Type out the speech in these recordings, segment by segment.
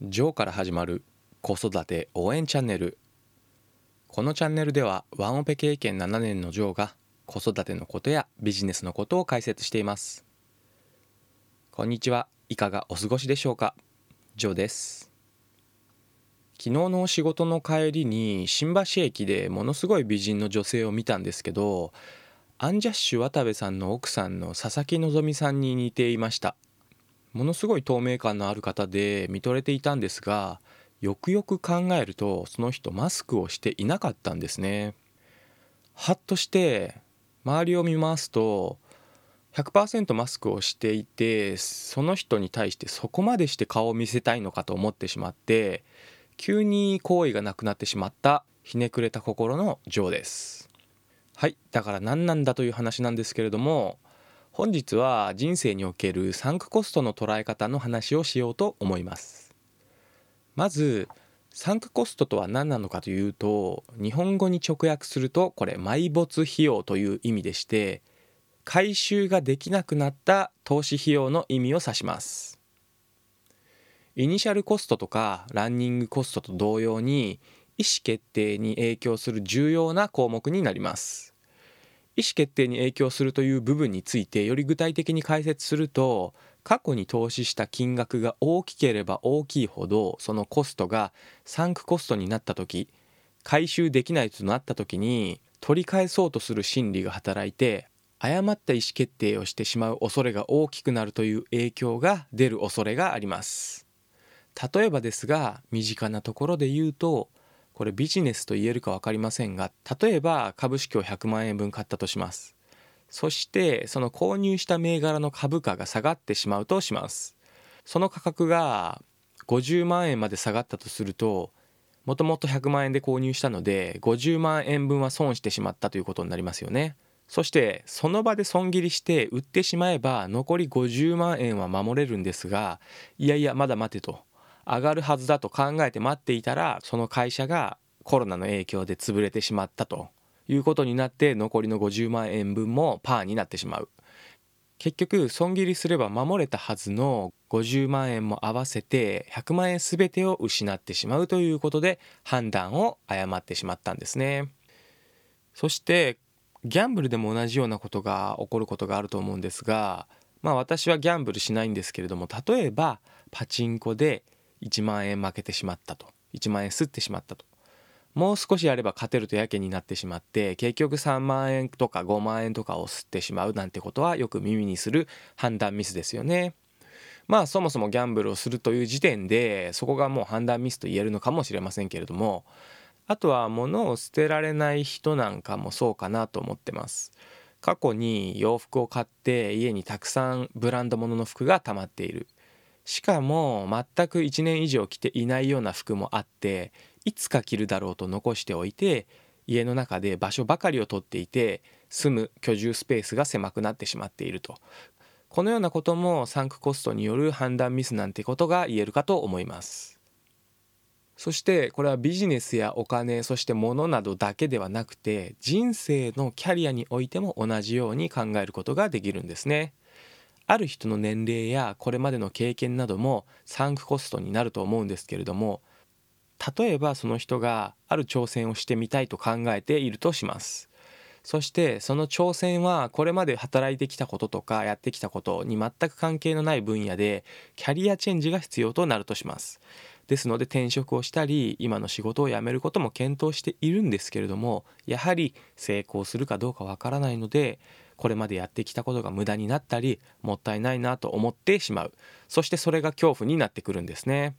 ジョーから始まる子育て応援チャンネル。このチャンネルではワンオペ経験7年のジョーが子育てのことやビジネスのことを解説しています。こんにちは。いかがお過ごしでしょうか？ジョーです。昨日の仕事の帰りに新橋駅でものすごい美人の女性を見たんですけどアンジャッシュ渡部さんの奥さんの佐々木希さんに似ていました。ものすごい透明感のある方で見とれていたんですがよくよく考えるとその人マスクをしていなかったんですね。はっとして周りを見ますと100%マスクをしていてその人に対してそこまでして顔を見せたいのかと思ってしまって急に好意がなくなってしまったひねくれた心のジョーです。はいだから何なんだという話なんですけれども本日は人生におけるサンクコストの捉え方の話をしようと思います。まずサンクコストとは何なのかというと日本語に直訳するとこれ埋没費用という意味でして回収ができなくなった投資費用の意味を指します。イニシャルコストとかランニングコストと同様に意思決定に影響する重要な項目になります。意思決定に影響するという部分についてより具体的に解説すると過去に投資した金額が大きければ大きいほどそのコストがサンクコストになった時回収できないとなった時に取り返そうとする心理が働いて誤った意思決定をしてしまう恐れが大きくなるという影響が出る恐れがあります。例えばですが身近なところで言うとこれビジネスと言えるか分かりませんが例えば株式を100万円分買ったとします。そしてその購入した銘柄の株価が下がってしまうとします。その価格が50万円まで下がったとするともともと100万円で購入したので50万円分は損してしまったということになりますよね。そしてその場で損切りして売ってしまえば残り50万円は守れるんですがいやいやまだ待てと。上がるはずだと考えて待っていたらその会社がコロナの影響で潰れてしまったということになって残りの50万円分もパーになってしまう。結局損切りすれば守れたはずの50万円も合わせて100万円全てを失ってしまうということで判断を誤ってしまったんですね。そしてギャンブルでも同じようなことが起こることがあると思うんですがまあ私はギャンブルしないんですけれども例えばパチンコで1万円負けてしまったと1万円吸ってしまったともう少しやれば勝てるとやけになってしまって結局3万円とか5万円とかを吸ってしまうなんてことはよく耳にする判断ミスですよね。まあそもそもギャンブルをするという時点でそこがもう判断ミスと言えるのかもしれませんけれどもあとは物を捨てられない人なんかもそうかなと思ってます。過去に洋服を買って家にたくさんブランド物の服が溜まっているしかも全く1年以上着ていないような服もあっていつか着るだろうと残しておいて家の中で場所ばかりを取っていて住む居住スペースが狭くなってしまっていると。このようなこともサンクコストによる判断ミスなんてことが言えるかと思います。そしてこれはビジネスやお金そして物などだけではなくて人生のキャリアにおいても同じように考えることができるんですね。ある人の年齢やこれまでの経験などもサンクコストになると思うんですけれども例えばその人がある挑戦をしてみたいと考えているとします。そしてその挑戦はこれまで働いてきたこととかやってきたことに全く関係のない分野でキャリアチェンジが必要となるとします。ですので転職をしたり今の仕事を辞めることも検討しているんですけれどもやはり成功するかどうかわからないのでこれまでやってきたことが無駄になったりもったいないなと思ってしまう。そしてそれが恐怖になってくるんですね。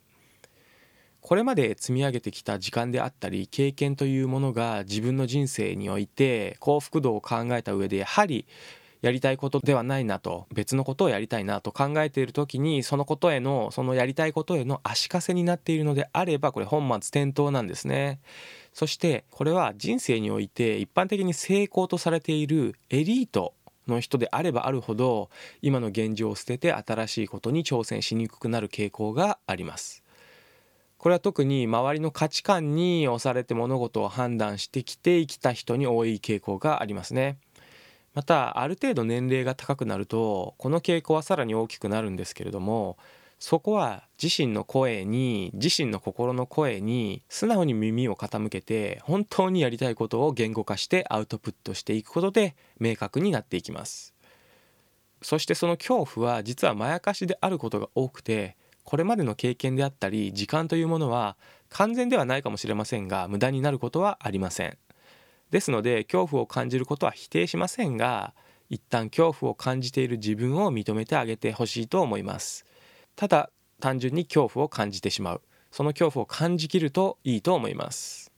これまで積み上げてきた時間であったり経験というものが自分の人生において幸福度を考えた上でやはりやりたいことではないなと別のことをやりたいなと考えている時にそのことへのそのやりたいことへの足かせになっているのであればこれ本末転倒なんですね。そしてこれは人生において一般的に成功とされているエリートの人であればあるほど今の現状を捨てて新しいことに挑戦しにくくなる傾向があります。これは特に周りの価値観に押されて物事を判断してきて生きた人に多い傾向がありますね。またある程度年齢が高くなるとこの傾向はさらに大きくなるんですけれどもそこは自身の声に自身の心の声に素直に耳を傾けて本当にやりたいことを言語化してアウトプットしていくことで明確になっていきます。そしてその恐怖は実はまやかしであることが多くてこれまでの経験であったり時間というものは完全ではないかもしれませんが無駄になることはありません。ですので恐怖を感じることは否定しませんが一旦恐怖を感じている自分を認めてあげてほしいと思います。ただ単純に恐怖を感じてしまう。その恐怖を感じきるといいと思います。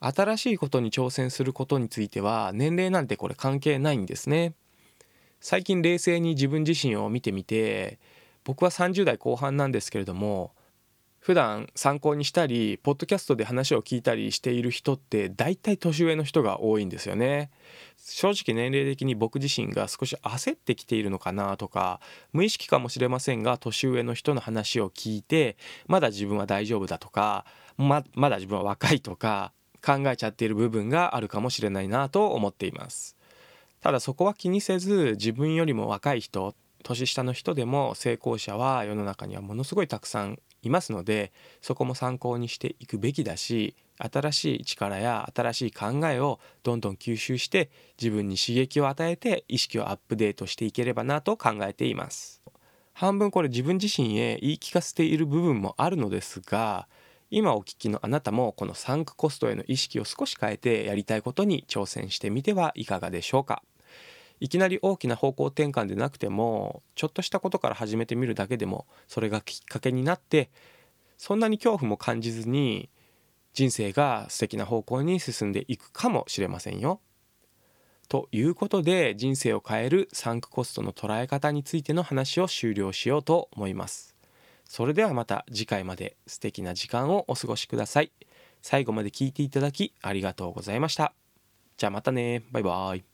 新しいことに挑戦することについては年齢なんてこれ関係ないんですね。最近冷静に自分自身を見てみて僕は30代後半なんですけれども普段参考にしたりポッドキャストで話を聞いたりしている人って大体年上の人が多いんですよね。正直年齢的に僕自身が少し焦ってきているのかなとか無意識かもしれませんが年上の人の話を聞いてまだ自分は大丈夫だとかままだ自分は若いとか考えちゃっている部分があるかもしれないなと思っています。ただそこは気にせず自分よりも若い人年下の人でも成功者は世の中にはものすごいたくさんいますのでそこも参考にしていくべきだし新しい力や新しい考えをどんどん吸収して自分に刺激を与えて意識をアップデートしていければなと考えています。半分これ自分自身へ言い聞かせている部分もあるのですが今お聞きのあなたもこのサンクコストへの意識を少し変えてやりたいことに挑戦してみてはいかがでしょうか。いきなり大きな方向転換でなくてもちょっとしたことから始めてみるだけでもそれがきっかけになってそんなに恐怖も感じずに人生が素敵な方向に進んでいくかもしれませんよ。ということで人生を変えるサンクコストの捉え方についての話を終了しようと思います。それではまた次回まで素敵な時間をお過ごしください。最後まで聞いていただきありがとうございました。じゃあまたね。バイバイ。